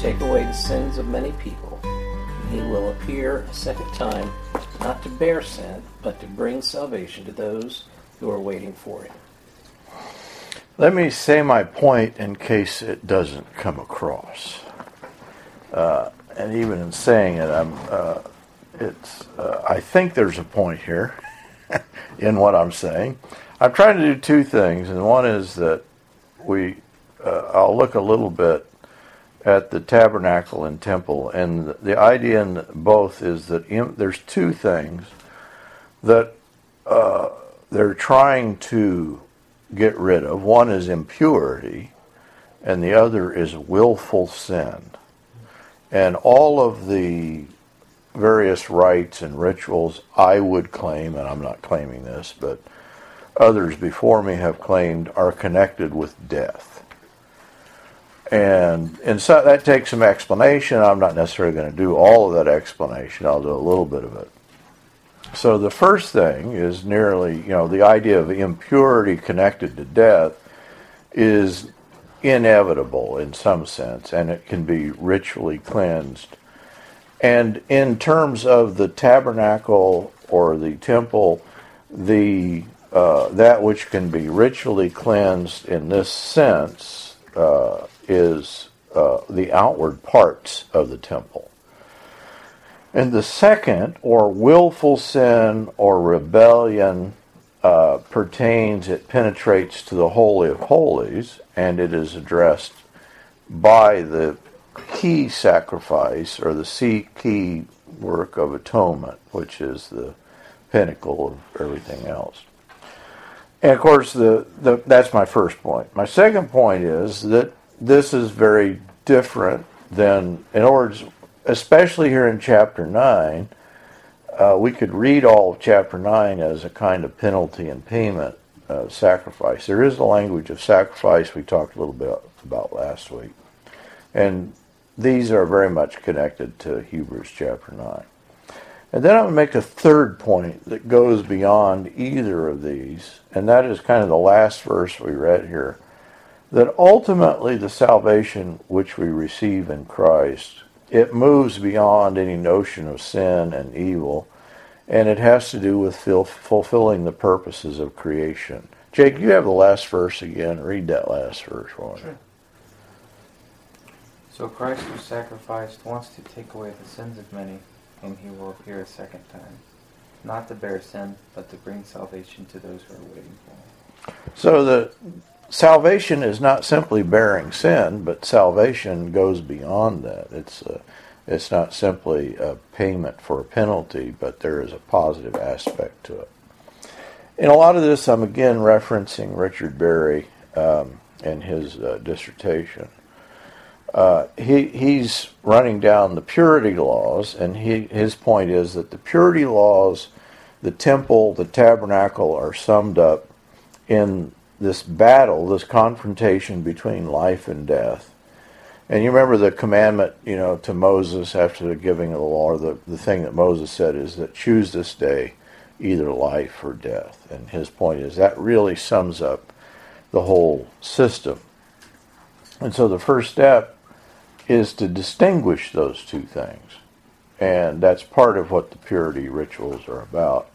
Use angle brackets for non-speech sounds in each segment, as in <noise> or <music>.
take away the sins of many people. He will appear a second time, not to bear sin, but to bring salvation to those who are waiting for it. Let me say my point in case it doesn't come across. Uh, and even in saying it, I'm, uh, it's, uh, I think there's a point here <laughs> in what I'm saying. I'm trying to do two things, and one is that we, uh, I'll look a little bit at the tabernacle and temple, and the, idea in both is that in, there's two things that uh, they're trying to get rid of. One is impurity, and the other is willful sin. And all of the various rites and rituals, I would claim, and I'm not claiming this, but others before me have claimed, are connected with death. And, and so that takes some explanation. I'm not necessarily going to do all of that explanation. I'll do a little bit of it. So the first thing is nearly, you know, the idea of impurity connected to death is inevitable in some sense, and it can be ritually cleansed. And in terms of the tabernacle or the temple, the uh, that which can be ritually cleansed in this sense uh, is uh, the outward parts of the temple. And the second, or willful sin or rebellion, uh, pertains, it penetrates to the Holy of Holies, and it is addressed by the key sacrifice or the key work of atonement, which is the pinnacle of everything else. And of course, the, the, that's my first point. My second point is that this is very different than, in other words, especially here in chapter 9, uh, we could read all of chapter 9 as a kind of penalty and payment uh, sacrifice. There is the language of sacrifice we talked a little bit about last week. And these are very much connected to Hebrews chapter 9. And then going to make a third point that goes beyond either of these, and that is kind of the last verse we read here. That ultimately the salvation which we receive in Christ, it moves beyond any notion of sin and evil, and it has to do with fulfilling the purposes of creation. Jake, you have the last verse again. Read that last verse for me. Sure. So Christ was sacrificed once to take away the sins of many and he will appear a second time, not to bear sin, but to bring salvation to those who are waiting for him. So the salvation is not simply bearing sin, but salvation goes beyond that. It's a, it's not simply a payment for a penalty, but there is a positive aspect to it. In a lot of this, I'm again referencing Richard Berry um, and his uh, dissertation uh, he he's running down the purity laws, and he his point is that the purity laws, the temple, the tabernacle, are summed up in this battle, this confrontation between life and death. And you remember the commandment, you know, to Moses after the giving of the law, the, the thing that Moses said is that choose this day either life or death. And his point is that really sums up the whole system. And so the first step is to distinguish those two things. And that's part of what the purity rituals are about,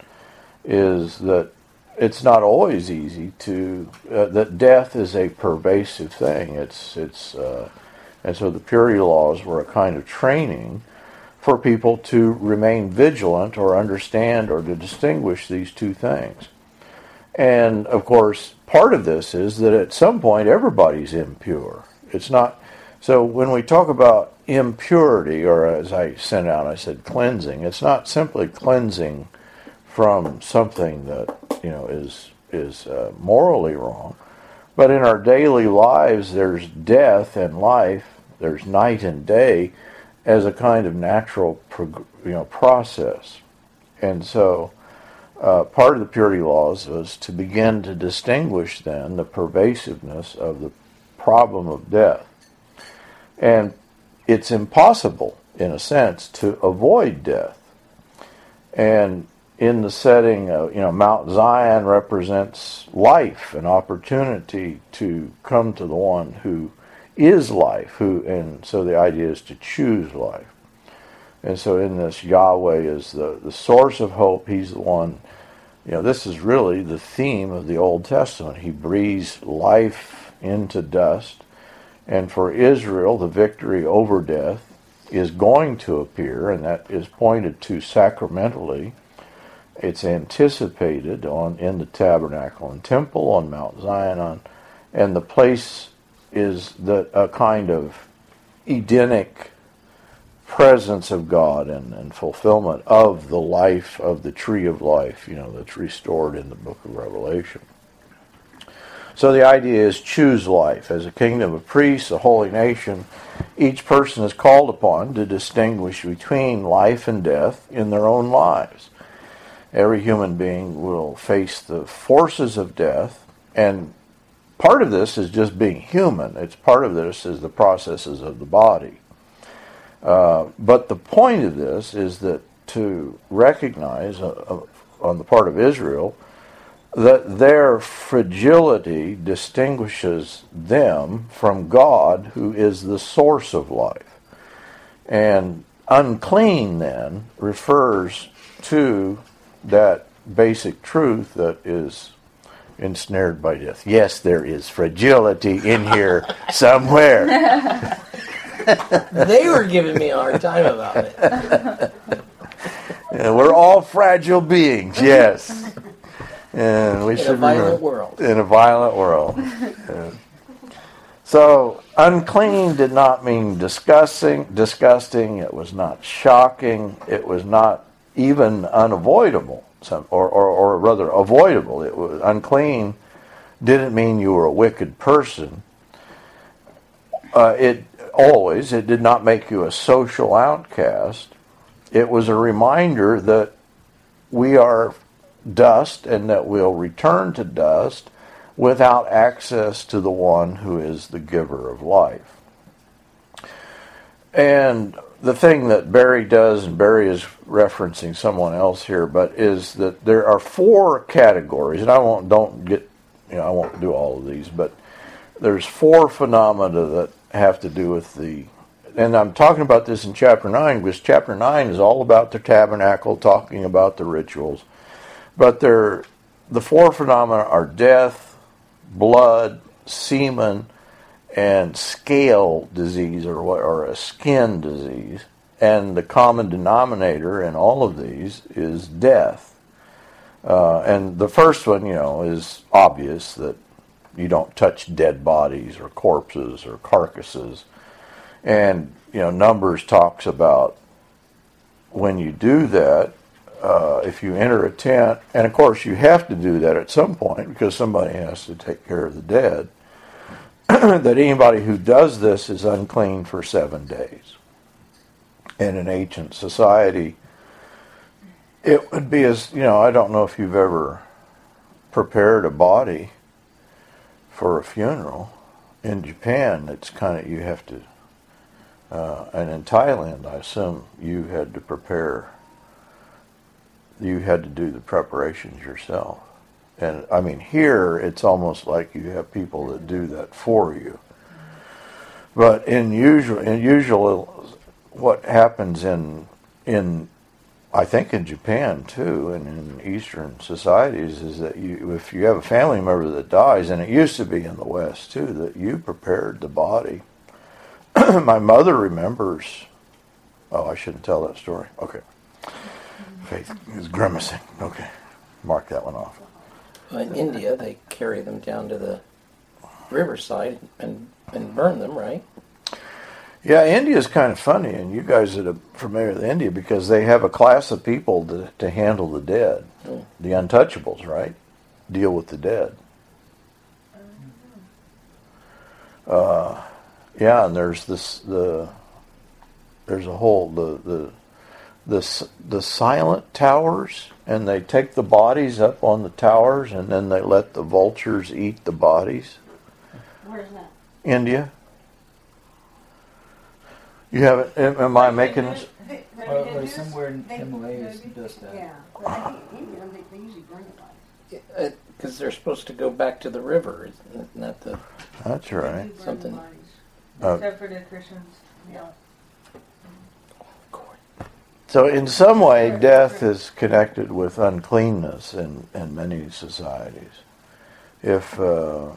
is that it's not always easy to, uh, that death is a pervasive thing. It's, it's, uh, and so the purity laws were a kind of training for people to remain vigilant or understand or to distinguish these two things. And of course, part of this is that at some point everybody's impure. It's not so when we talk about impurity, or as I sent out, I said cleansing, it's not simply cleansing from something that you know is is uh, morally wrong, but in our daily lives, there's death and life, there's night and day, as a kind of natural you know process, and so. Uh, part of the purity laws was to begin to distinguish then the pervasiveness of the problem of death and it's impossible, in a sense, to avoid death. And in the setting of, you know, Mount Zion represents life, an opportunity to come to the one who is life. Who and so the idea is to choose life. And so in this, Yahweh is the, the source of hope. He's the one. You know, this is really the theme of the Old Testament. He breathes life into dust. And for Israel, the victory over death is going to appear, and that is pointed to sacramentally. It's anticipated on in the tabernacle and temple on Mount Zion, and the place is the a kind of Edenic presence of God and, and fulfillment of the life of the tree of life, you know, that's restored in the book of Revelation. So the idea is choose life. As a kingdom of priests, a holy nation, each person is called upon to distinguish between life and death in their own lives. Every human being will face the forces of death, and part of this is just being human. It's part of this is the processes of the body. Uh, but the point of this is that to recognize uh, uh, on the part of Israel that their fragility distinguishes them from God, who is the source of life. And unclean then refers to that basic truth that is ensnared by death. Yes, there is fragility in here <laughs> somewhere. they were giving me a hard time about it. Yeah, we're all fragile beings, yes. And we In should a violent remember- world. In a violent world. Yeah. So unclean did not mean disgusting. Disgusting. It was not shocking. It was not even unavoidable, or, or, or rather avoidable. It was unclean. Didn't mean you were a wicked person. Uh, it always. It did not make you a social outcast. It was a reminder that we are dust and that we'll return to dust without access to the one who is the giver of life. And the thing that Barry does, and Barry is referencing someone else here, but is that there are four categories, and I won't don't get you know I won't do all of these, but there's four phenomena that have to do with the and I'm talking about this in chapter 9 because chapter 9 is all about the tabernacle, talking about the rituals. But they're, the four phenomena are death, blood, semen, and scale disease or, or a skin disease. And the common denominator in all of these is death. Uh, and the first one, you know, is obvious that you don't touch dead bodies or corpses or carcasses. And you know, Numbers talks about when you do that, uh, if you enter a tent, and of course you have to do that at some point because somebody has to take care of the dead. <clears throat> that anybody who does this is unclean for seven days. In an ancient society, it would be as you know. I don't know if you've ever prepared a body for a funeral. In Japan, it's kind of you have to uh, and in Thailand, I assume you had to prepare. You had to do the preparations yourself, and I mean here it's almost like you have people that do that for you. But in usual, in usual, what happens in in I think in Japan too, and in Eastern societies, is that you, if you have a family member that dies, and it used to be in the West too, that you prepared the body <clears throat> my mother remembers. Oh, I shouldn't tell that story. Okay. Faith is grimacing. Okay. Mark that one off. In India, they carry them down to the riverside and, and burn them, right? Yeah, India is kind of funny, and you guys that are familiar with India because they have a class of people to, to handle the dead, Hmm. the untouchables, right? Deal with the dead. Uh, yeah, and there's this the there's a whole the the the the silent towers, and they take the bodies up on the towers, and then they let the vultures eat the bodies. Where's that? India. You haven't? Am, am I making this? They- they- Well, they somewhere in they- Himalayas they- does that. Yeah, but I think India, they, they usually burn it like. Because they're supposed to go back to the river, isn't that the? That's right. do burn the Something- bodies. Uh, Except for the Christians. Yeah. So, in some way, death is connected with uncleanness in, in many societies. If uh,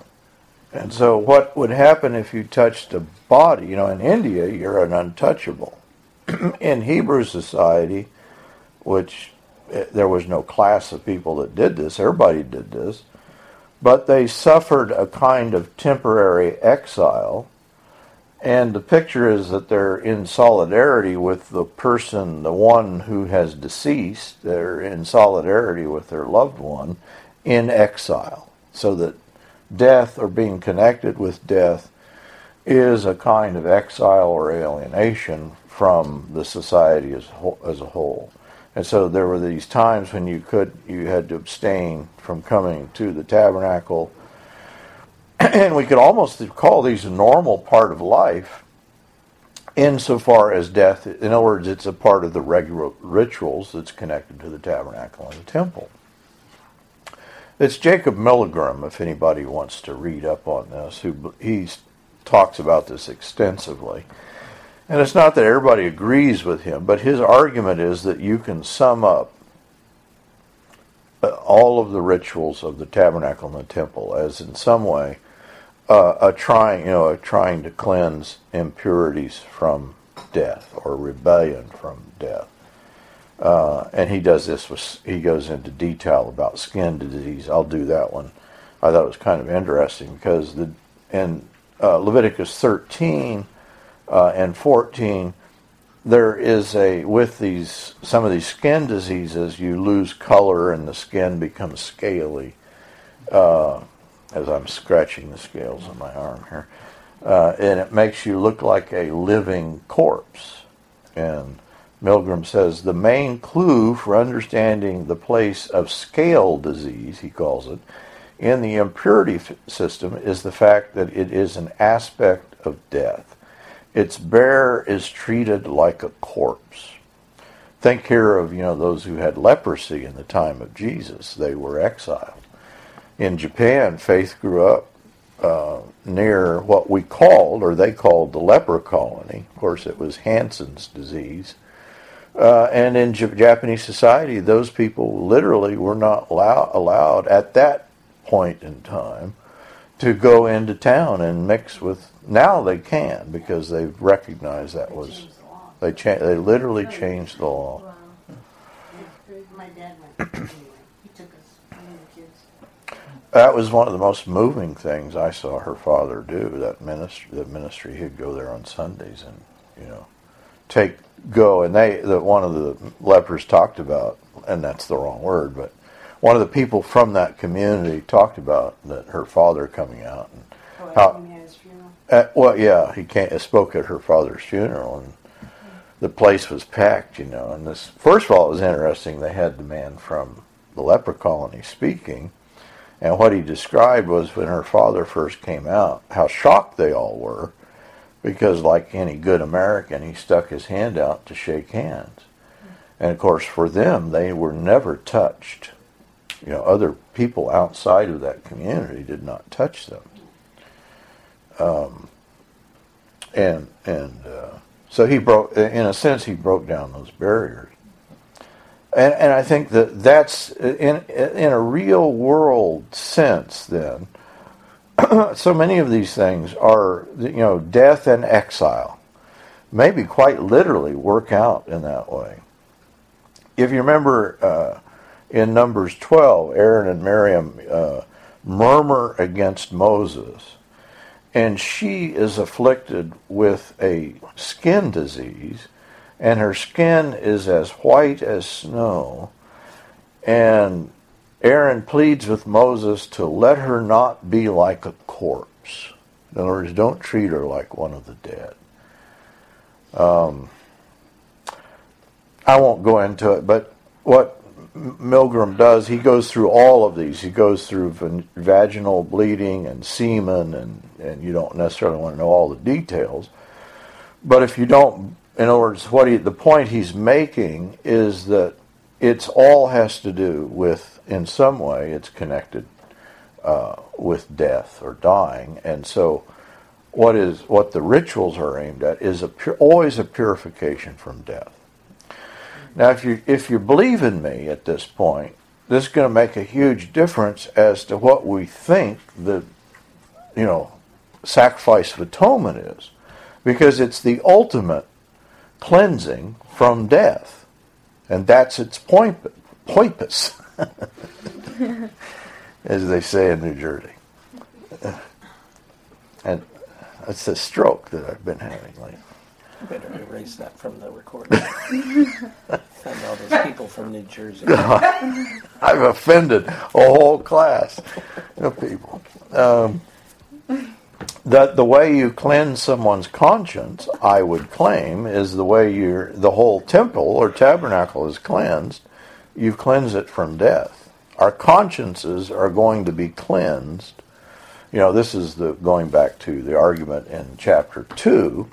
and so, what would happen if you touched a body? You know, in India, you're an untouchable. <clears throat> in Hebrew society, which eh, there was no class of people that did this, everybody did this, but they suffered a kind of temporary exile and the picture is that they're in solidarity with the person, the one who has deceased. They're in solidarity with their loved one in exile. So that death or being connected with death is a kind of exile or alienation from the society as, as a whole. And so there were these times when you could you had to abstain from coming to the tabernacle <clears throat> and we could almost call these a normal part of life insofar as death, in other words, it's a part of the regular rituals that's connected to the tabernacle and the temple. It's Jacob Milgrom, if anybody wants to read up on this, who he talks about this extensively. And it's not that everybody agrees with him, but his argument is that you can sum up uh, all of the rituals of the tabernacle and the temple as in some way uh, a trying, you know, a trying to cleanse impurities from death or rebellion from death. Uh, and he does this with, he goes into detail about skin disease. I'll do that one. I thought it was kind of interesting because the, in uh, Leviticus 13 uh, and 14, there is a, with these, some of these skin diseases, you lose color and the skin becomes scaly. Uh, as I'm scratching the scales on my arm here. Uh, and it makes you look like a living corpse. And Milgrom says the main clue for understanding the place of scale disease, he calls it, in the impurity f- system is the fact that it is an aspect of death. Its bearer is treated like a corpse. Think here of you know those who had leprosy in the time of Jesus; they were exiled in Japan, Faith grew up uh, near what we called, or they called, the leper colony. Of course, it was Hansen's disease. Uh, and in J- Japanese society, those people literally were not allow- allowed at that point in time to go into town and mix with. Now they can because they've recognized that They was changed the law. they cha- they literally changed the law. Wow. My dad went <clears throat> anyway. He took us, me and the kids. That was one of the most moving things I saw her father do. That ministry, that ministry, he'd go there on Sundays and you know take go. And they, that one of the lepers talked about, and that's the wrong word, but one of the people from that community talked about that her father coming out and Oh, How- I mean, his funeral. uh, well, yeah, he came, spoke at her father's funeral, and the place was packed, you know. And this, first of all, it was interesting. They had the man from the leper colony speaking, and what he described was when her father first came out, how shocked they all were, because like any good American, he stuck his hand out to shake hands, and of course, for them, they were never touched. You know, other people outside of that community did not touch them. And and uh, so he broke in a sense he broke down those barriers and and I think that that's in in a real world sense then <clears throat> so many of these things are you know death and exile maybe quite literally work out in that way. If you remember uh, in numbers 12 Aaron and Miriam uh, murmur against Moses and she is afflicted with a skin disease, and her skin is as white as snow. And Aaron pleads with Moses to let her not be like a corpse. In other words, don't treat her like one of the dead. Um, I won't go into it, but what Milgrom does, he goes through all of these. He goes through vaginal bleeding and semen, and, and you don't necessarily want to know all the details. But if you don't, in other words, what he, the point he's making is that it's all has to do with, in some way, it's connected uh, with death or dying. And so what is what the rituals are aimed at is a always a purification from death. Now, if you if you believe in me at this point, this is going to make a huge difference as to what we think the you know sacrifice of atonement is, because it's the ultimate cleansing from death, and that's its point poipus, <laughs> as they say in New Jersey. And it's a stroke that I've been having lately. Better erase that from the recording. <laughs> Send all those people from New Jersey. <laughs> I've offended a whole class of people. Um, that the way you cleanse someone's conscience, I would claim, is the way you the whole temple or tabernacle is cleansed. You cleanse it from death. Our consciences are going to be cleansed. You know, this is the going back to the argument in chapter two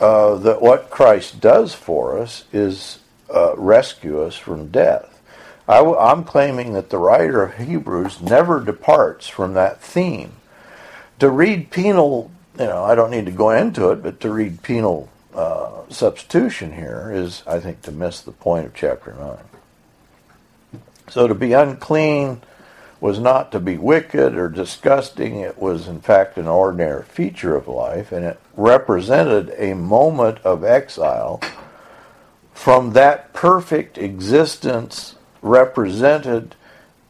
uh, that what Christ does for us is uh, rescue us from death. i w- I'm claiming that the writer of Hebrews never departs from that theme. To read penal, you know, I don't need to go into it, but to read penal uh, substitution here is, I think, to miss the point of chapter 9. So to be unclean was not to be wicked or disgusting. It was, in fact, an ordinary feature of life, and it represented a moment of exile from that perfect existence represented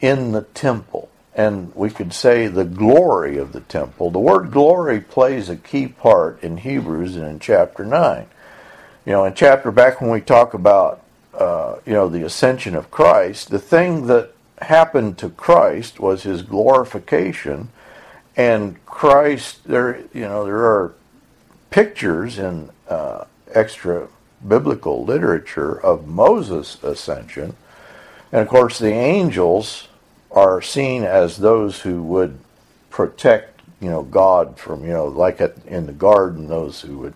in the temple. And we could say the glory of the temple. The word glory plays a key part in Hebrews and in chapter 9. You know, in chapter back when we talk about, uh, you know, the ascension of Christ, the thing that happened to Christ was his glorification, and Christ. There, you know, there are pictures in uh, extra biblical literature of Moses' ascension, and of course, the angels are seen as those who would protect, you know, God from, you know, like at, in the garden, those who would.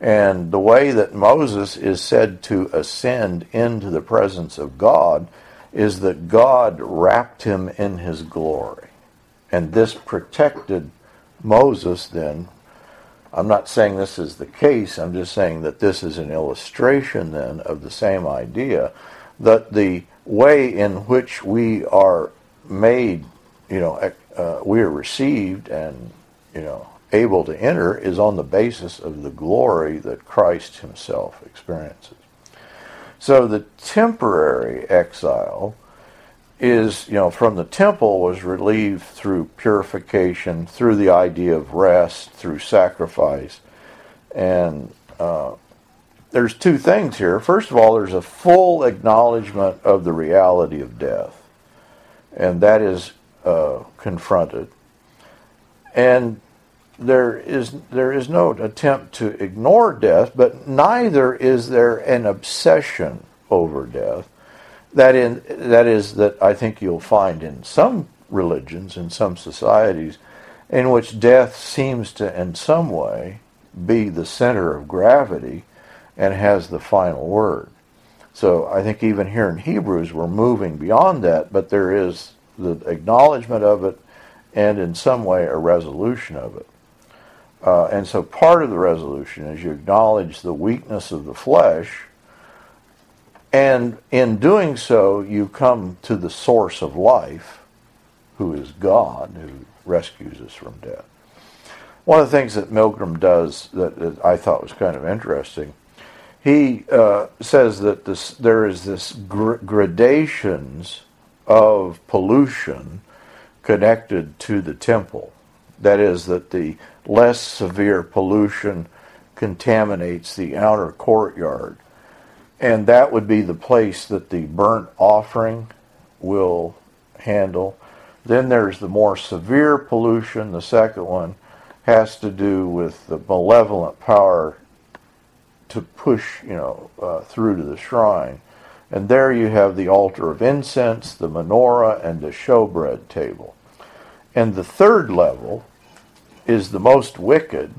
And the way that Moses is said to ascend into the presence of God is that God wrapped him in his glory. And this protected Moses then. I'm not saying this is the case, I'm just saying that this is an illustration then of the same idea that the way in which we are made, you know, uh, we are received and, you know, able to enter is on the basis of the glory that Christ himself experiences. So the temporary exile is, you know, from the temple was relieved through purification, through the idea of rest, through sacrifice. And uh, there's two things here. First of all, there's a full acknowledgement of the reality of death, and that is uh, confronted. And there is there is no attempt to ignore death, but neither is there an obsession over death. That in that is that I think you'll find in some religions, in some societies, in which death seems to in some way be the center of gravity and has the final word. So I think even here in Hebrews we're moving beyond that, but there is the acknowledgement of it and in some way a resolution of it. Uh, and so part of the resolution is you acknowledge the weakness of the flesh, and in doing so, you come to the source of life, who is God, who rescues us from death. One of the things that Milgrom does that, that I thought was kind of interesting, he uh, says that this, there is this gr- gradations of pollution connected to the temple. That is, that the less severe pollution contaminates the outer courtyard. And that would be the place that the burnt offering will handle. Then there's the more severe pollution. The second one has to do with the malevolent power to push, you know, uh, through to the shrine. And there you have the altar of incense, the menorah, and the showbread table. And the third level is the most wicked,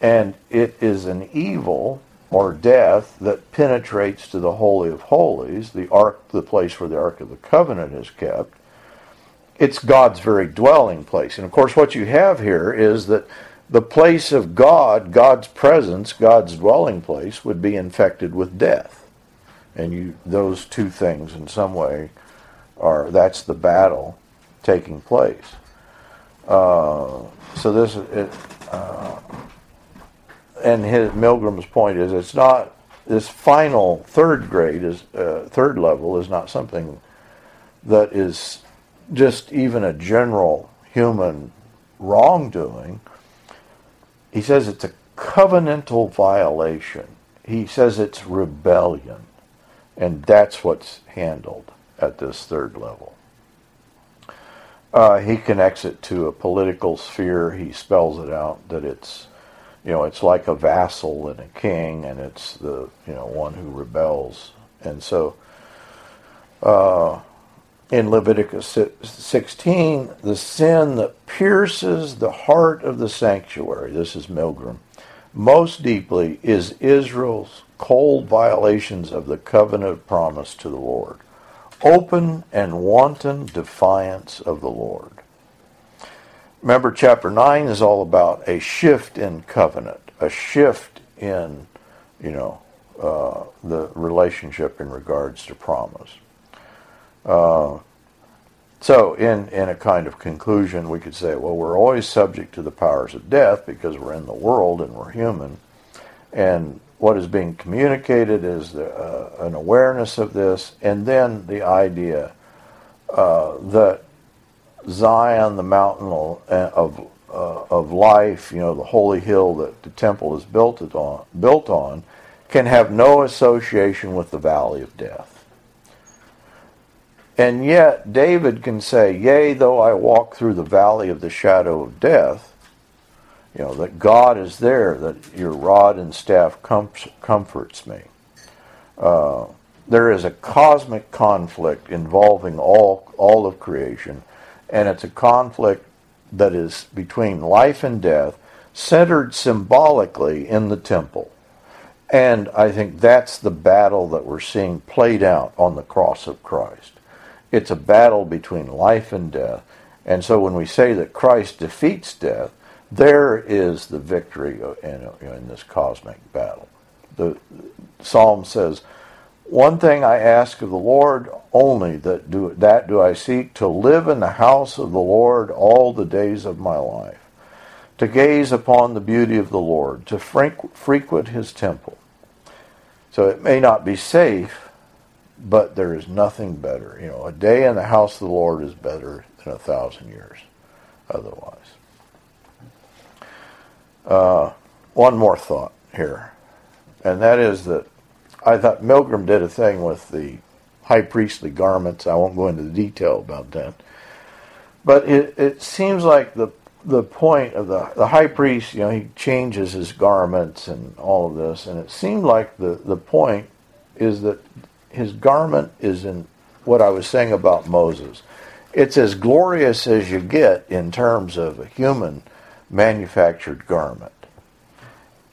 and it is an evil or death that penetrates to the holy of holies, the ark, the place where the ark of the covenant is kept. It's God's very dwelling place, and of course, what you have here is that the place of God, God's presence, God's dwelling place, would be infected with death. And you, those two things, in some way, are that's the battle taking place. Uh, so this, it, uh, and his Milgrom's point is, it's not this final third grade is uh, third level is not something that is just even a general human wrongdoing. He says it's a covenantal violation. He says it's rebellion. And that's what's handled at this third level. Uh, he connects it to a political sphere. He spells it out that it's, you know, it's like a vassal and a king, and it's the, you know, one who rebels. And so, uh, in Leviticus 16, the sin that pierces the heart of the sanctuary, this is Milgrom, most deeply is Israel's cold violations of the covenant promise to the Lord, open and wanton defiance of the Lord. Remember, chapter 9 is all about a shift in covenant, a shift in, you know, uh, the relationship in regards to promise. Uh, so, in, in a kind of conclusion, we could say, well, we're always subject to the powers of death because we're in the world and we're human. And what is being communicated is the, uh, an awareness of this, and then the idea uh, that Zion, the mountain of, uh, of life, you know, the holy hill that the temple is built on, built on, can have no association with the valley of death. And yet, David can say, Yea, though I walk through the valley of the shadow of death, you know, that God is there, that your rod and staff com- comforts me. Uh, there is a cosmic conflict involving all, all of creation, and it's a conflict that is between life and death, centered symbolically in the temple. And I think that's the battle that we're seeing played out on the cross of Christ. It's a battle between life and death. And so when we say that Christ defeats death, there is the victory in, in this cosmic battle. The Psalm says, One thing I ask of the Lord only, that do, that do I seek, to live in the house of the Lord all the days of my life, to gaze upon the beauty of the Lord, to frequent his temple. So it may not be safe, but there is nothing better. You know, a day in the house of the Lord is better than a thousand years otherwise. Uh, one more thought here, and that is that I thought Milgrom did a thing with the high priestly garments. I won't go into the detail about that. But it, it seems like the the point of the the high priest, you know, he changes his garments and all of this, and it seemed like the, the point is that his garment is in what I was saying about Moses. It's as glorious as you get in terms of a human manufactured garment.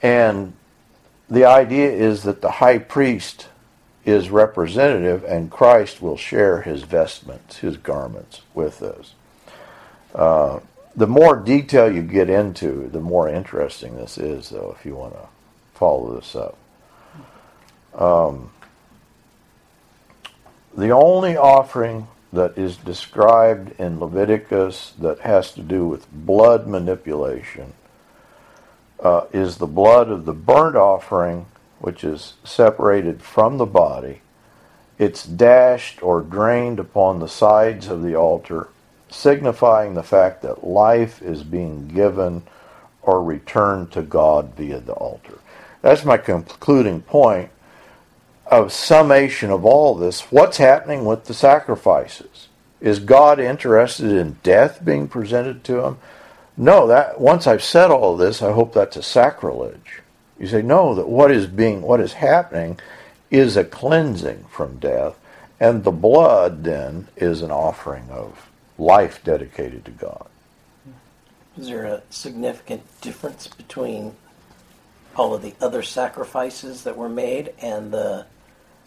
And the idea is that the high priest is representative and Christ will share his vestments, his garments with us. Uh, the more detail you get into, the more interesting this is, though, if you want to follow this up. Um, the only offering that is described in Leviticus that has to do with blood manipulation uh, is the blood of the burnt offering, which is separated from the body. It's dashed or drained upon the sides of the altar, signifying the fact that life is being given or returned to God via the altar. That's my concluding point of summation of all this, what's happening with the sacrifices? Is God interested in death being presented to him? No, that once I've said all this, I hope that's a sacrilege. You say, no, that what is being what is happening is a cleansing from death, and the blood then is an offering of life dedicated to God. Is there a significant difference between all of the other sacrifices that were made and the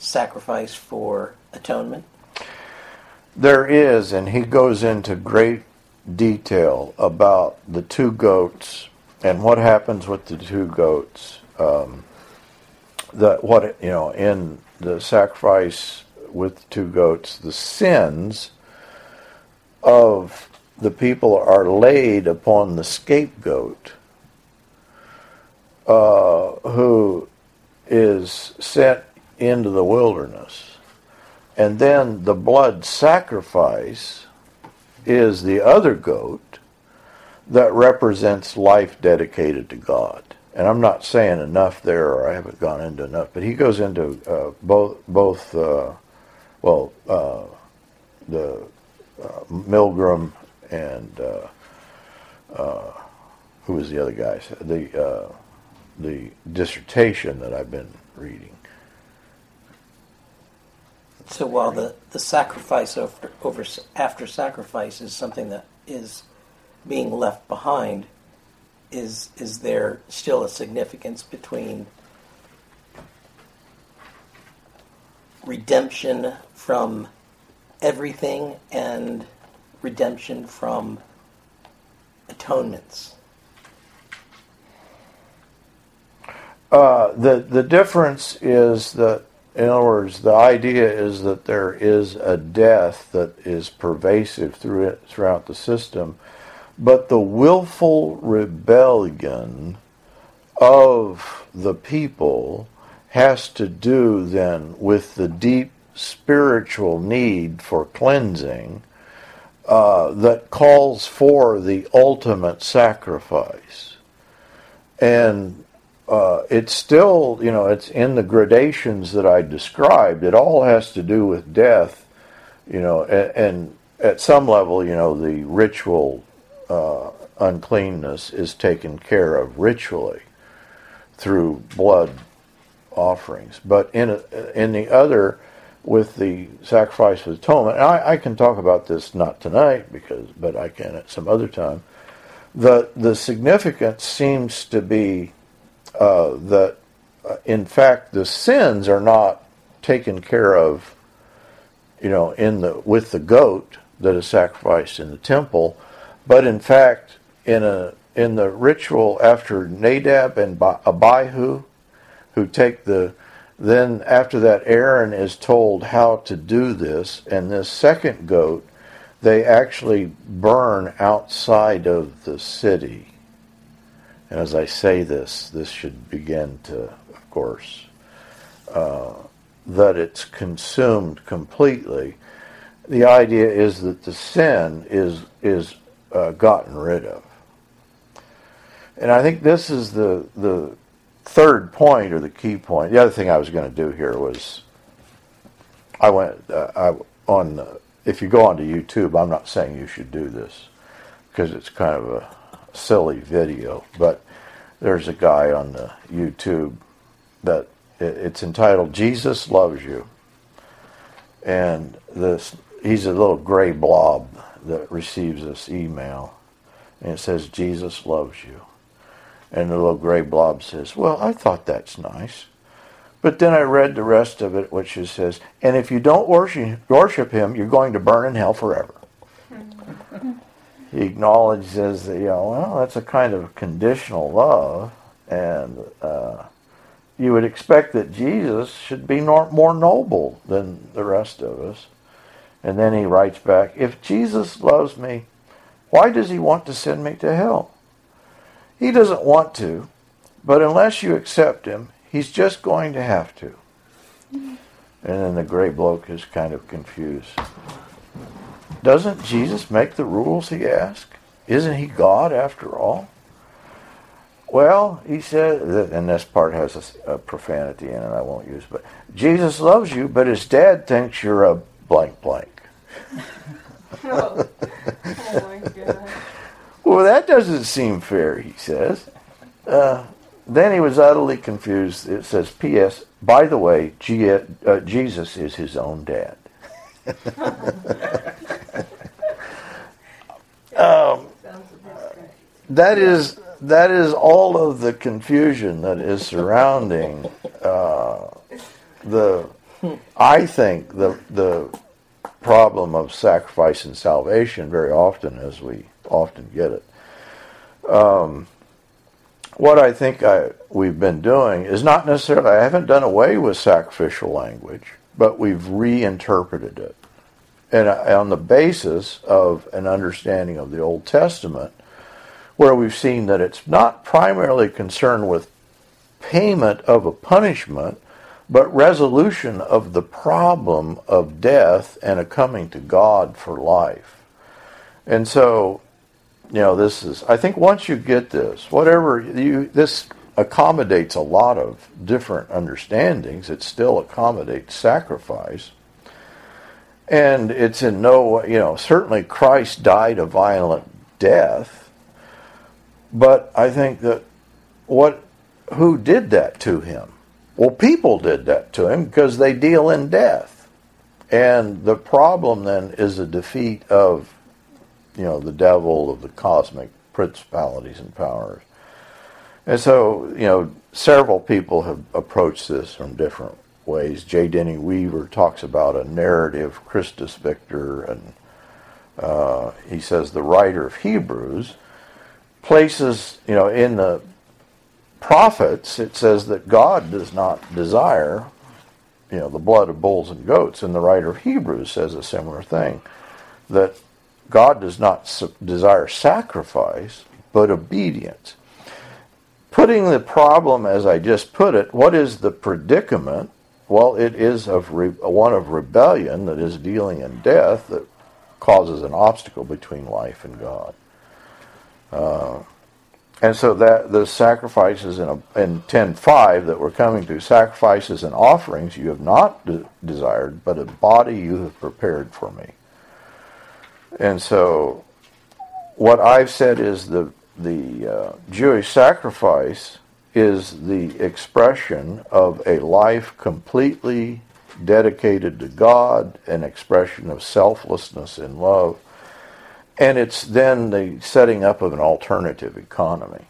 sacrifice for atonement? There is, and he goes into great detail about the two goats and what happens with the two goats? Um, the what you know in the sacrifice with the two goats, the sins of the people are laid upon the scapegoat, uh, who is sent into the wilderness, and then the blood sacrifice is the other goat that represents life dedicated to God. And I'm not saying enough there, or I haven't gone into enough, but he goes into uh, both, both, uh, well, uh, the uh, Milgrom and uh, uh, who was the other guy? The the dissertation that I've been reading. So while the, the sacrifice over, over after sacrifice is something that is being left behind, is is there still a significance between redemption from everything and redemption from atonements? Uh, the the difference is that in other words, the idea is that there is a death that is pervasive through it, throughout the system, but the willful rebellion of the people has to do then with the deep spiritual need for cleansing uh, that calls for the ultimate sacrifice. And uh, it's still, you know, it's in the gradations that I described. It all has to do with death, you know, and, and at some level, you know, the ritual uh, uncleanness is taken care of ritually through blood offerings. But in a, in the other, with the sacrifice of atonement, I, I can talk about this not tonight because, but I can at some other time. The the significance seems to be uh, that, uh, in fact, the sins are not taken care of, you know, in the with the goat that is sacrificed in the temple, but in fact, in a in the ritual after Nadab and Abihu, who take the then after that Aaron is told how to do this, and this second goat, they actually burn outside of the city and as I say this, this should begin to, of course, uh, that it's consumed completely. The idea is that the sin is is uh, gotten rid of, and I think this is the the third point or the key point. The other thing I was going to do here was I went uh, I on if you go onto YouTube. I'm not saying you should do this because it's kind of a silly video, but there's a guy on the YouTube that it's entitled "Jesus Loves You," and this he's a little gray blob that receives this email, and it says "Jesus loves you," and the little gray blob says, "Well, I thought that's nice." But then I read the rest of it, which says, and if you don't worship, worship him, you're going to burn in hell forever <laughs> he acknowledges that you know well that's a kind of conditional love and uh, you would expect that jesus should be more noble than the rest of us. And then he writes back if jesus loves me why does he want to send me to hell? He doesn't want to but unless you accept him he's just going to have to. And then the gray bloke is kind of confused doesn't Jesus make the rules he asked? Isn't he God after all? Well, he said, and this part has a, profanity in it I won't use, but Jesus loves you, but his dad thinks you're a blank blank. <laughs> oh. oh my God. Well, that doesn't seem fair, he says. Uh, then he was utterly confused. It says, P.S. By the way, G- uh, Jesus is his own dad. <laughs> um, that is that is all of the confusion that is surrounding uh, the. I think the the problem of sacrifice and salvation very often, as we often get it, um, what I think I, we've been doing is not necessarily, I haven't done away with sacrificial language, but we've reinterpreted it. And uh, on the basis of an understanding of the Old Testament, where we've seen that it's not primarily concerned with payment of a punishment, but resolution of the problem of death and a coming to God for life. And so, you know, this is, I think once you get this, whatever you, this accommodates a lot of different understandings. It still accommodates sacrifice. And it's in no, way, you know, certainly Christ died a violent death. But I think that what, who did that to him? Well, people did that to him because they deal in death. And the problem then is a defeat of, you know, the devil, of the cosmic principalities and powers. And so, you know, several people have approached this from different ways. J. Denny Weaver talks about a narrative Christus Victor, and uh, he says the writer of Hebrews places, you know, in the prophets, it says that God does not desire, you know, the blood of bulls and goats, and the writer of Hebrews says a similar thing, that God does not desire sacrifice, but obedience putting the problem as I just put it, what is the predicament? Well, it is of re- one of rebellion that is dealing in death that causes an obstacle between life and God. Uh, and so that the sacrifices in, a, in 10.5 that we're coming to, sacrifices and offerings you have not de- desired, but a body you have prepared for me. And so what I've said is the the uh, Jewish sacrifice is the expression of a life completely dedicated to God, an expression of selflessness and love, and it's then the setting up of an alternative economy.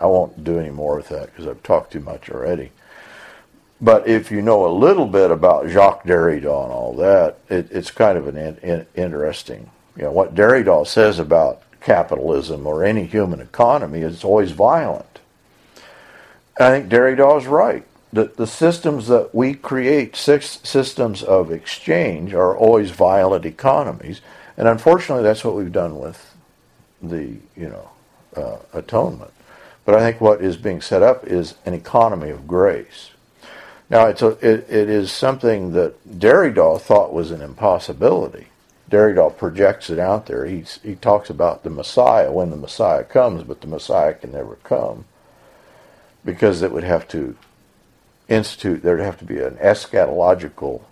I won't do any more with that because I've talked too much already. But if you know a little bit about Jacques Derrida and all that, it, it's kind of an in, in, interesting. You know what Derrida says about capitalism or any human economy is always violent. I think Derrida is right. The, the systems that we create, six systems of exchange, are always violent economies. And unfortunately, that's what we've done with the, you know, uh, atonement. But I think what is being set up is an economy of grace. Now, it's a, it, it is something that Derrida thought was an impossibility. Derrida projects it out there. He's, he talks about the Messiah when the Messiah comes, but the Messiah can never come because it would have to institute, there'd have to be an eschatological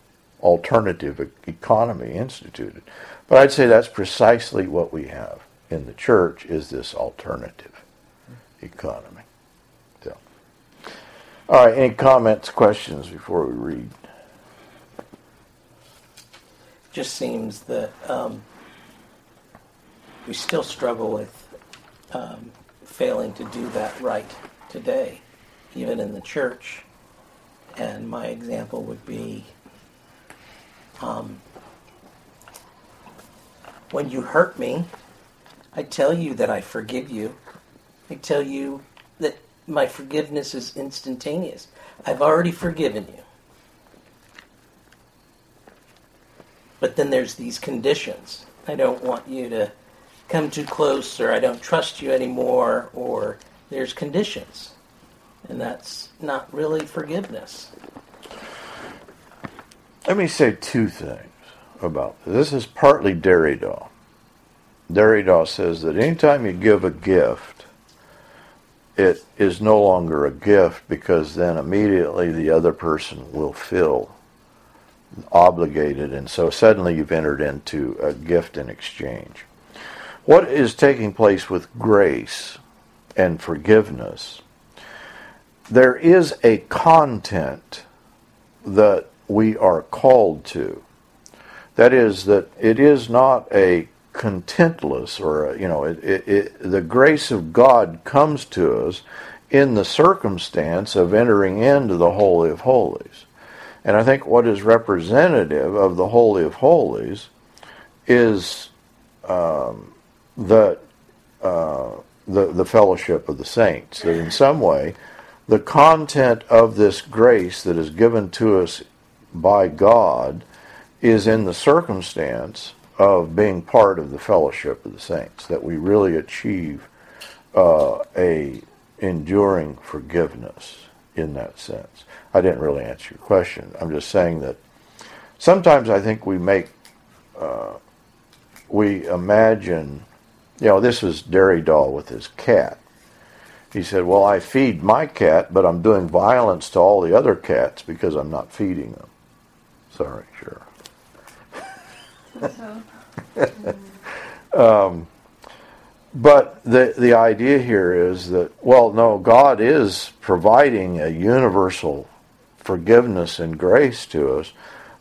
alternative economy instituted. But I'd say that's precisely what we have in the church is this alternative economy. So, all right, any comments, questions before we read? just seems that um, we still struggle with um, failing to do that right today, even in the church. And my example would be um, when you hurt me, I tell you that I forgive you. I tell you that my forgiveness is instantaneous. I've already forgiven you. But then there's these conditions. I don't want you to come too close, or I don't trust you anymore, or there's conditions. And that's not really forgiveness. Let me say two things about this. This is partly Derrida. Derrida says that anytime you give a gift, it is no longer a gift because then immediately the other person will feel obligated, and so suddenly you've entered into a gift in exchange. What is taking place with grace and forgiveness? There is a content that we are called to. That is, that it is not a contentless or, you know, it, it, it, the grace of God comes to us in the circumstance of entering into the Holy of Holies. And I think what is representative of the Holy of Holies is um, that uh, the, the fellowship of the saints. That in some way, the content of this grace that is given to us by God is in the circumstance of being part of the fellowship of the saints. That we really achieve uh, a enduring forgiveness in that sense. I didn't really answer your question. I'm just saying that sometimes I think we make uh, we imagine, you know, this is was Doll with his cat. He said, Well, I feed my cat, but I'm doing violence to all the other cats because I'm not feeding them. Sorry, sure. <laughs> um, but the the idea here is that well, no, God is providing a universal forgiveness and grace to us,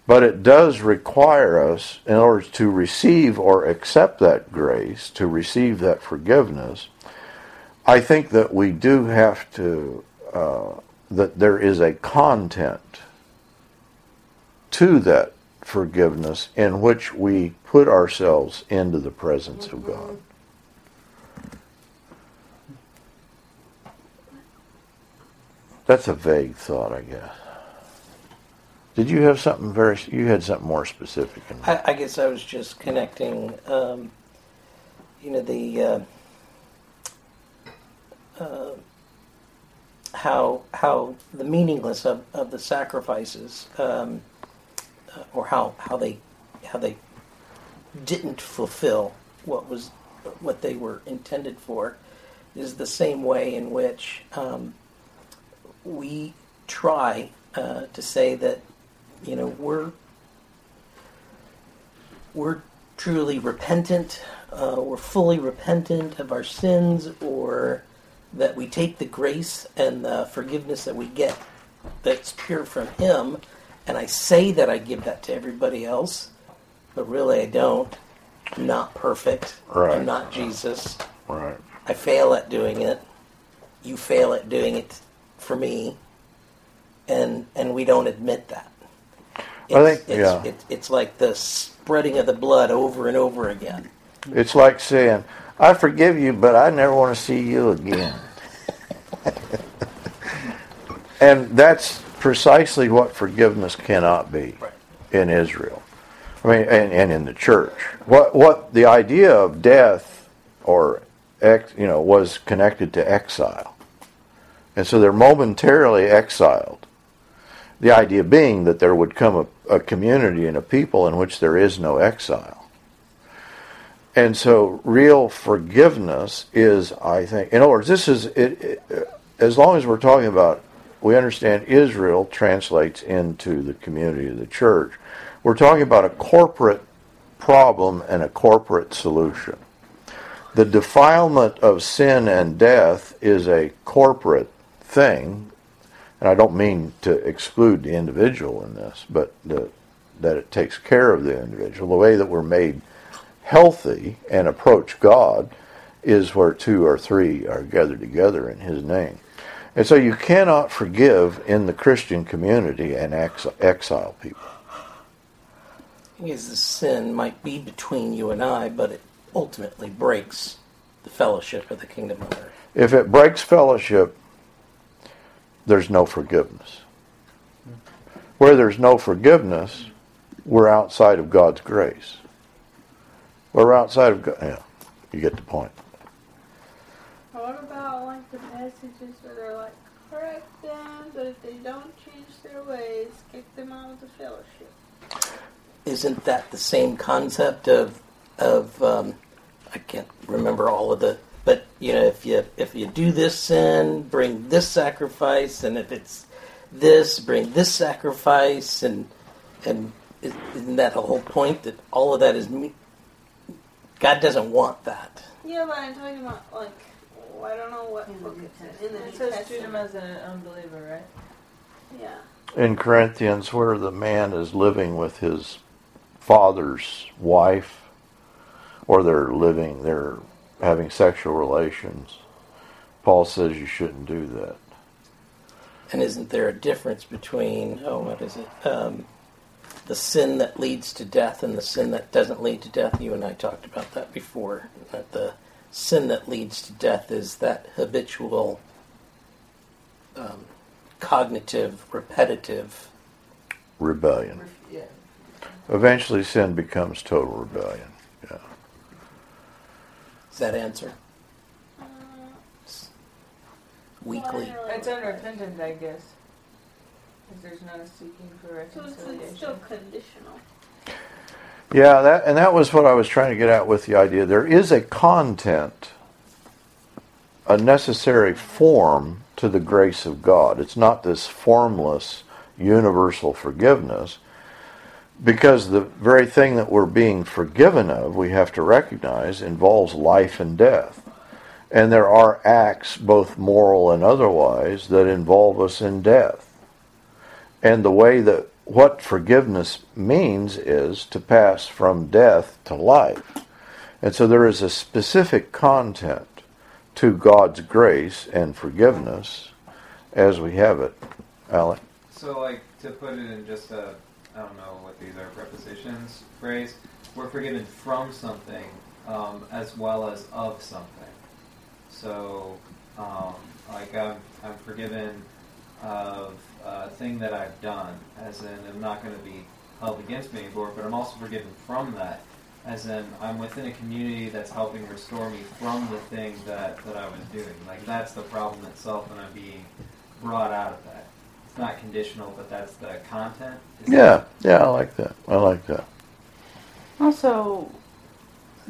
but it does require us, in order to receive or accept that grace, to receive that forgiveness. I think that we do have to uh, that there is a content to that forgiveness in which we put ourselves into the presence of God. That's a vague thought, I guess. Did you have something very? You had something more specific. I, I guess I was just connecting, um, you know, the uh, uh, how how the meaningless of, of the sacrifices, um, uh, or how how they how they didn't fulfill what was what they were intended for, is the same way in which um, we try uh, to say that you know we're we're truly repentant, uh, we're fully repentant of our sins, or that we take the grace and the forgiveness that we get that's pure from Him, and I say that I give that to everybody else, but really I don't. I'm not perfect. Right. I'm not Jesus. right. I fail at doing it. You fail at doing it for me, and and we don't admit that. It's, think- it's, yeah. it's, it's like the spreading of the blood over and over again. It's like saying, "I forgive you, but I never want to see you again." <laughs> and that's precisely what forgiveness cannot be Right. in Israel. I mean, and, and in the church. What what the idea of death or ex, you know was connected to exile, and so they're momentarily exiled. The idea being that there would come a, a community and a people in which there is no exile. And so, real forgiveness is, I think, in other words, this is it, it, as long as we're talking about, we understand Israel translates into the community of the church. We're talking about a corporate problem and a corporate solution. The defilement of sin and death is a corporate thing, and I don't mean to exclude the individual in this, but the, that it takes care of the individual. The way that we're made healthy and approach God is where two or three are gathered together in His name. And so you cannot forgive in the Christian community and ex- exile people. Because the sin might be between you and I, but it ultimately breaks the fellowship of the kingdom of earth. If it breaks fellowship, there's no forgiveness. Where there's no forgiveness, we're outside of God's grace. We're outside of God. Yeah, you get the point. What about like the passages where they're like, correct them, but if they don't change their ways, kick them out of the fellowship? Isn't that the same concept of of um, I can't remember all of the but you know if you if you do this sin, bring this sacrifice, and if it's this, bring this sacrifice, and and is- isn't that the whole point that all of that is me? God doesn't want that. Yeah, but I'm talking about like, oh, I don't know what In book New it's in. In It says treat him as an unbeliever, right? Yeah. In Corinthians, where the man is living with his father's wife, or they're living, they're having sexual relations, Paul says you shouldn't do that. And isn't there a difference between oh what is it um, the sin that leads to death and the sin that doesn't lead to death? You and I talked about that before. That the sin that leads to death is that habitual, um, cognitive, repetitive. Rebellion. Yeah. Eventually, sin becomes total rebellion. Yeah. Does that answer? Uh, Weakly. well, It's unrepentant, I guess. Because there's no seeking for So it's still conditional. Yeah, that and that was what I was trying to get at with the idea. There is a content, a necessary form to the grace of God. It's not this formless universal forgiveness. Because the very thing that we're being forgiven of, we have to recognize, involves life and death. And there are acts, both moral and otherwise, that involve us in death. And the way that what forgiveness means is to pass from death to life. And so there is a specific content to God's grace and forgiveness as we have it. Alec? So, like, to put it in just a, I don't know what these are, prepositions phrase, we're forgiven from something um, as well as of something. So, um, like, I'm, I'm forgiven of a thing that I've done, as in, I'm not going to be held against me it, but I'm also forgiven from that, as in, I'm within a community that's helping restore me from the thing that, that I was doing. Like, that's the problem itself, and I'm being brought out of that. It's not conditional, but that's the content. Is Yeah, yeah, I like that. I like that. Also,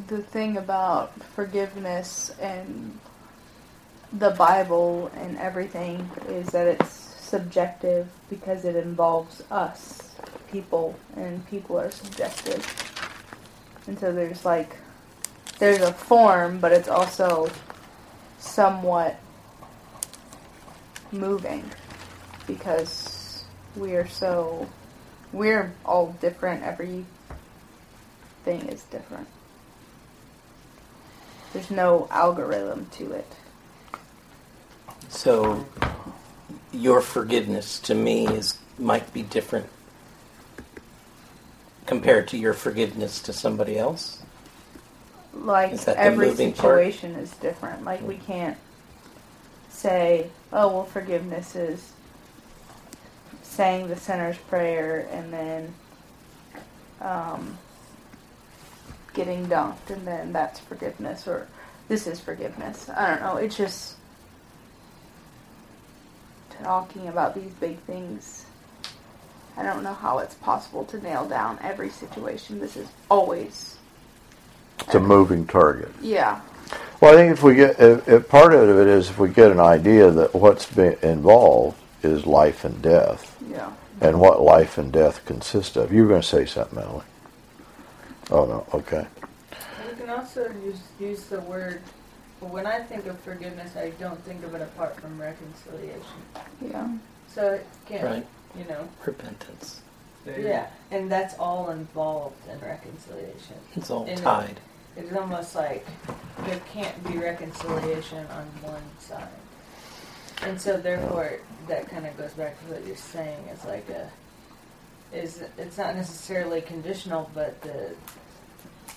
the thing about forgiveness and the Bible and everything is that it's subjective because it involves us, people, and people are subjective. And so there's like, there's a form, but it's also somewhat moving because we are so, we're all different. Every thing is different. There's no algorithm to it. So your forgiveness to me is might be different compared to your forgiveness to somebody else. Like Is that the every moving part? situation is different. Like we can't say, "Oh, well, forgiveness is saying the sinner's prayer and then um, getting dunked, and then that's forgiveness, or this is forgiveness." I don't know. It's just talking about these big things. I don't know how it's possible to nail down every situation. This is always, It's a moving target. yeah, Well, I think if we get, if, if part of it is if we get an idea that what's been involved is life and death, yeah. and what life and death consist of. You were going to say something, Emily. Oh no, okay. You can also use use the word. But when I think of forgiveness, I don't think of it apart from reconciliation. Yeah. So it can't, Right. you know, Repentance. Yeah, and that's all involved in reconciliation. It's all And it- tied. It's almost like there can't be reconciliation on one side, and so therefore that kind of goes back to what you're saying. It's like a is it's not necessarily conditional, but the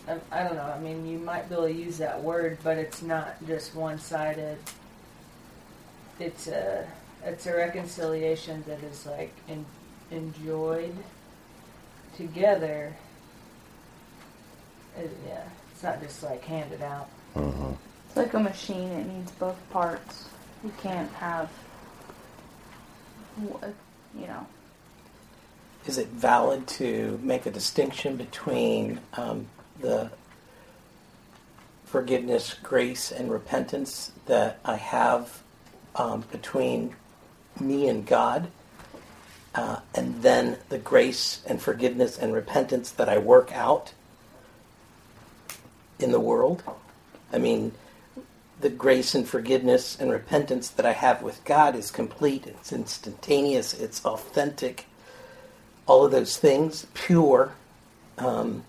I, I don't know. I mean, you might be able to use that word, but it's not just one-sided. It's a it's a reconciliation that is like en, enjoyed together. It, yeah, it's not just like handed out. hmm It's like a machine, it needs both parts. You can't have, you know, Is it valid to make a distinction between um, the forgiveness, grace, and repentance that I have um, between me and God, uh, and then the grace and forgiveness and repentance that I work out in the world? I mean, the grace and forgiveness and repentance that I have with God is complete, it's instantaneous, it's authentic all of those things pure, um,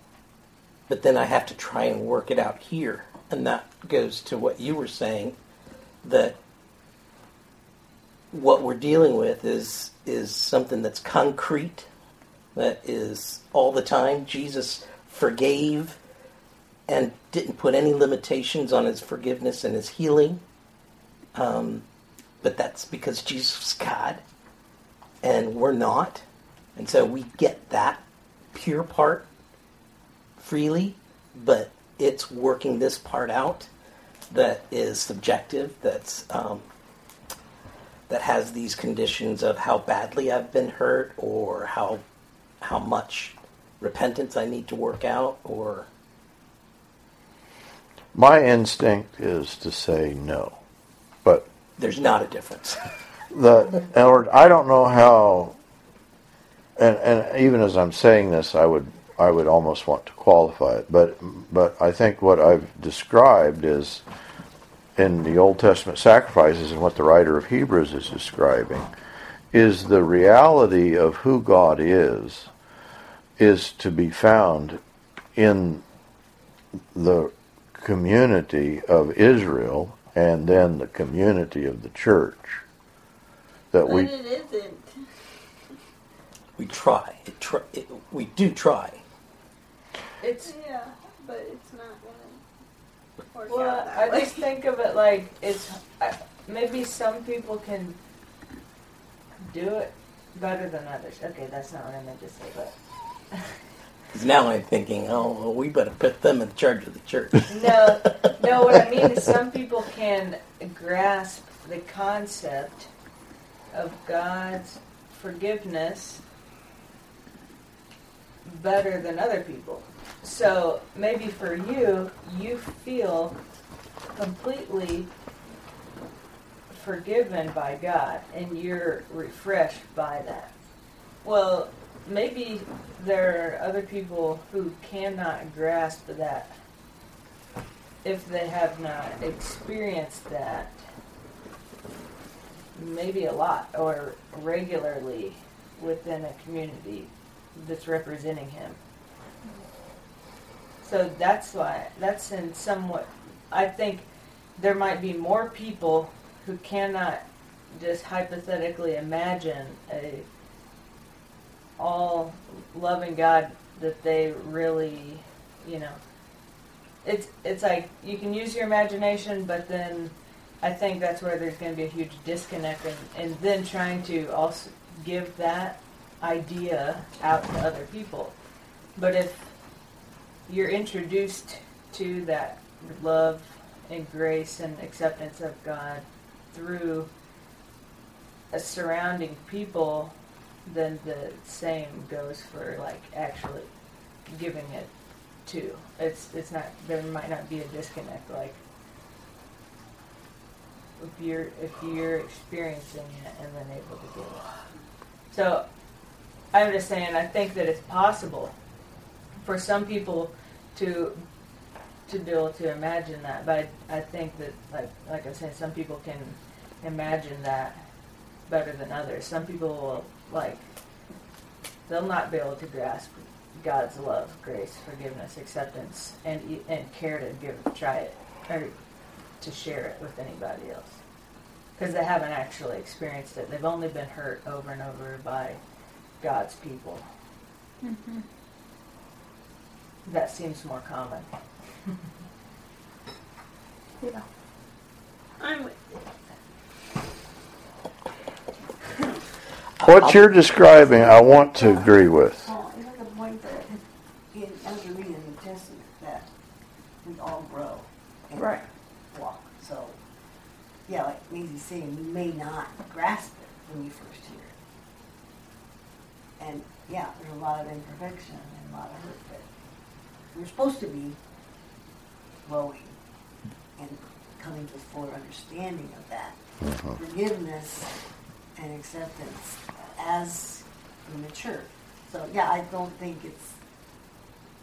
but then I have to try and work it out here, and that goes to what you were saying that what we're dealing with is is something that's concrete, that is all the time. Jesus forgave and didn't put any limitations on his forgiveness and his healing. Um, but that's because Jesus is God and we're not. And so we get that pure part freely, but it's working this part out that is subjective, that's um, that has these conditions of how badly I've been hurt or how how much repentance I need to work out or My instinct is to say no, but there's not a difference. <laughs> the words, I don't know how. And and even as I'm saying this, I would I would almost want to qualify it, but but I think what I've described is in the Old Testament sacrifices and what the writer of Hebrews is describing is the reality of who God is is to be found in the community of Israel and then the community of the church that But we it isn't. we try. It tr- it, we do try. It's Yeah, but it's not gonna well, I way. just think of it like it's I, maybe some people can do it better than others. Okay, that's not what I meant to say, but <laughs> 'Cause now I'm thinking, oh, well, we better put them in charge of the church. no, no. What I mean is, some people can grasp the concept of God's forgiveness better than other people. So maybe for you, you feel completely forgiven by God, and you're refreshed by that. Well, maybe there are other people who cannot grasp that if they have not experienced that maybe a lot or regularly within a community that's representing him. So that's why that's in somewhat I think there might be more people who cannot just hypothetically imagine a all loving God that they really, you know, it's it's like you can use your imagination, but then I think that's where there's going to be a huge disconnect, and, and then trying to also give that idea out to other people. But if you're introduced to that love and grace and acceptance of God through a surrounding people, then the same goes for like actually giving it to. It's it's not there might not be a disconnect like if you're if you're experiencing it and then able to give it. So I'm just saying I think that it's possible for some people to to be able to imagine that, but I, I think that like like I said, some people can imagine that better than others. Some people will like they'll not be able to grasp God's love, grace, forgiveness, acceptance, and e- and care to give try it or to share it with anybody else because they haven't actually experienced it. They've only been hurt over and over by God's people. Mm-hmm. That seems more common. <laughs> Yeah. I'm with you. What you're describing, I want to agree with. Paul, you make a point that in, as we read in the New Testament, that we all grow and Right. walk. So, yeah, like Maisie's saying, you may not grasp it when you first hear it. And yeah, there's a lot of imperfection and a lot of hurt, but we're supposed to be growing and coming to a fuller understanding of that Mhm. forgiveness and acceptance as we mature. So yeah, I don't think it's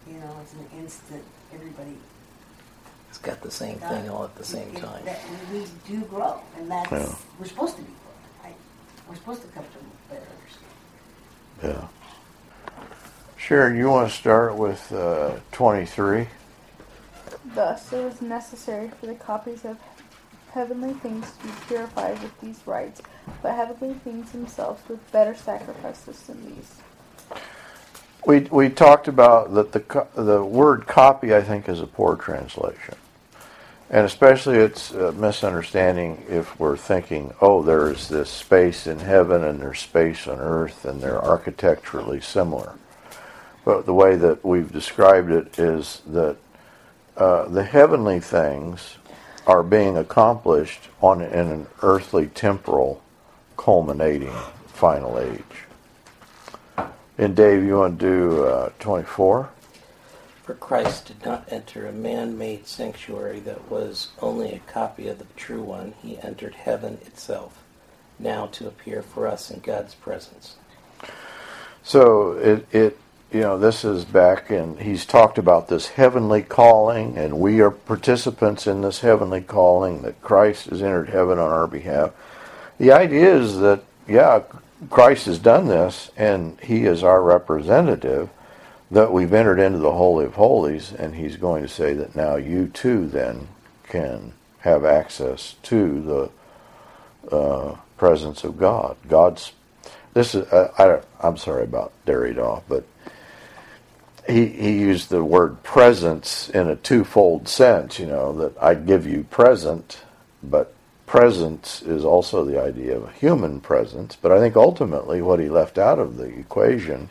you know it's an instant. Everybody It's got the same got thing all at the same It- time. That we we do grow, and that's Yeah. we're supposed to be growing. Right? We're supposed to come to a better understanding. Yeah. Sharon, you want to start with uh, 23? Thus, it was necessary for the copies of heavenly things to be purified with these rites, but heavenly things themselves with better sacrifices than these. We we talked about that the the word copy I think is a poor translation, and especially it's a misunderstanding if we're thinking oh there's this space in heaven and there's space on earth and they're architecturally similar, but the way that we've described it is that uh, the heavenly things are being accomplished on in an earthly temporal culminating final age. And Dave, you want to do uh, 24? For Christ did not enter a man made sanctuary that was only a copy of the true one. He entered heaven itself, now to appear for us in God's presence. So it, it you know, this is back and he's talked about this heavenly calling, and we are participants in this heavenly calling that Christ has entered heaven on our behalf. The idea is that, yeah, Christ has done this, and He is our representative, that we've entered into the Holy of Holies, and He's going to say that now you too then can have access to the uh, presence of God. God's this is uh, I, I'm sorry about Derrida, but he he used the word presence in a twofold sense. You know that I give you present, but presence is also the idea of a human presence, but I think ultimately what he left out of the equation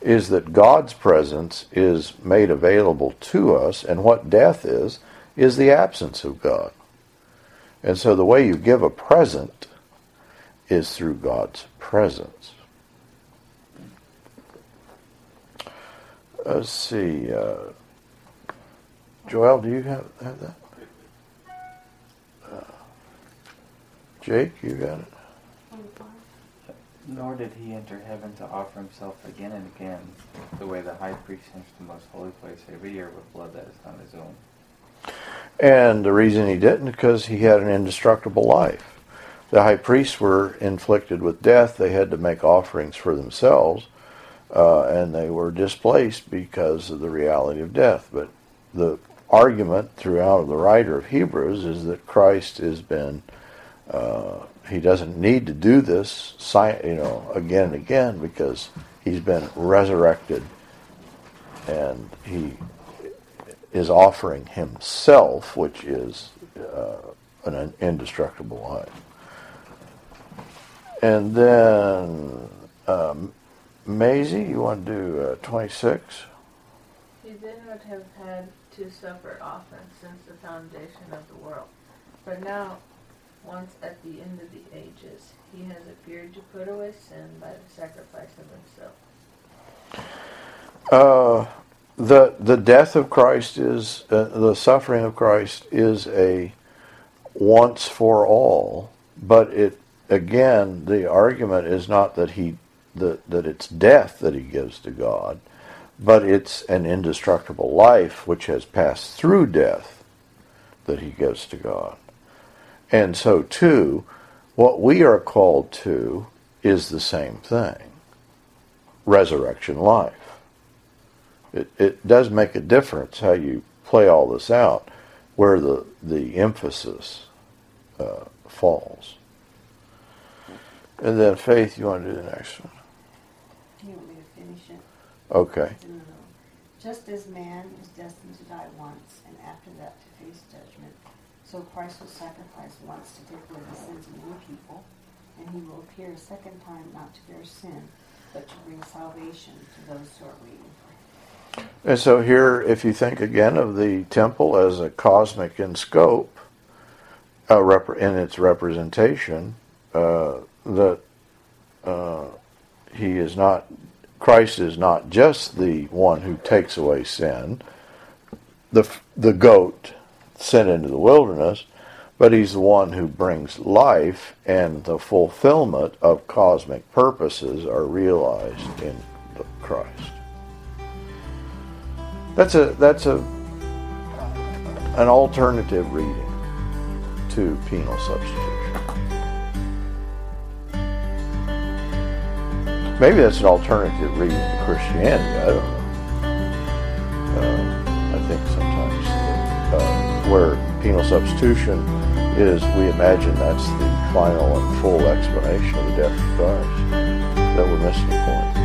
is that God's presence is made available to us, and what death is, is the absence of God. And so the way you give a present is through God's presence. Let's see. Uh, Joel, do you have, have that? Jake, you got it? Nor did he enter heaven to offer himself again and again, the way the high priest enters the most holy place every year with blood that is not his own. And the reason he didn't, because he had an indestructible life. The high priests were inflicted with death. They had to make offerings for themselves, uh, and they were displaced because of the reality of death. But the argument throughout of the writer of Hebrews is that Christ has been uh, he doesn't need to do this, you know, again and again because he's been resurrected, and he is offering himself, which is uh, an indestructible life. And then, um, Maisie, you want to do uh, 26? He did not have had to suffer often since the foundation of the world. But now once at the end of the ages, he has appeared to put away sin by the sacrifice of himself. Uh, the the death of Christ is uh, the suffering of Christ is a once for all, but it again the argument is not that he that that it's death that he gives to God, but it's an indestructible life which has passed through death that he gives to God. And so, too, what we are called to is the same thing resurrection life. It, it does make a difference how you play all this out, where the, the emphasis uh, falls. And then, Faith, you want to do the next one? You want me to finish Okay. Just as man is destined to die once, and after that to face judgment, so Christ was sacrificed once to take away the sins of many people, and he will appear a second time not to bear sin, but to bring salvation to those who are waiting for him. And so here, if you think again of the temple as a cosmic in scope, uh, rep- in its representation, uh, that uh, he is not, Christ is not just the one who takes away sin, the the goat sent into the wilderness, but he's the one who brings life and the fulfillment of cosmic purposes are realized in Christ. That's a that's a an alternative reading to penal substitution. Maybe that's an alternative reading to Christianity. I don't know. Uh, I think sometimes. Uh, where penal substitution is, we imagine that's the final and full explanation of the death of Christ, that we're missing the point.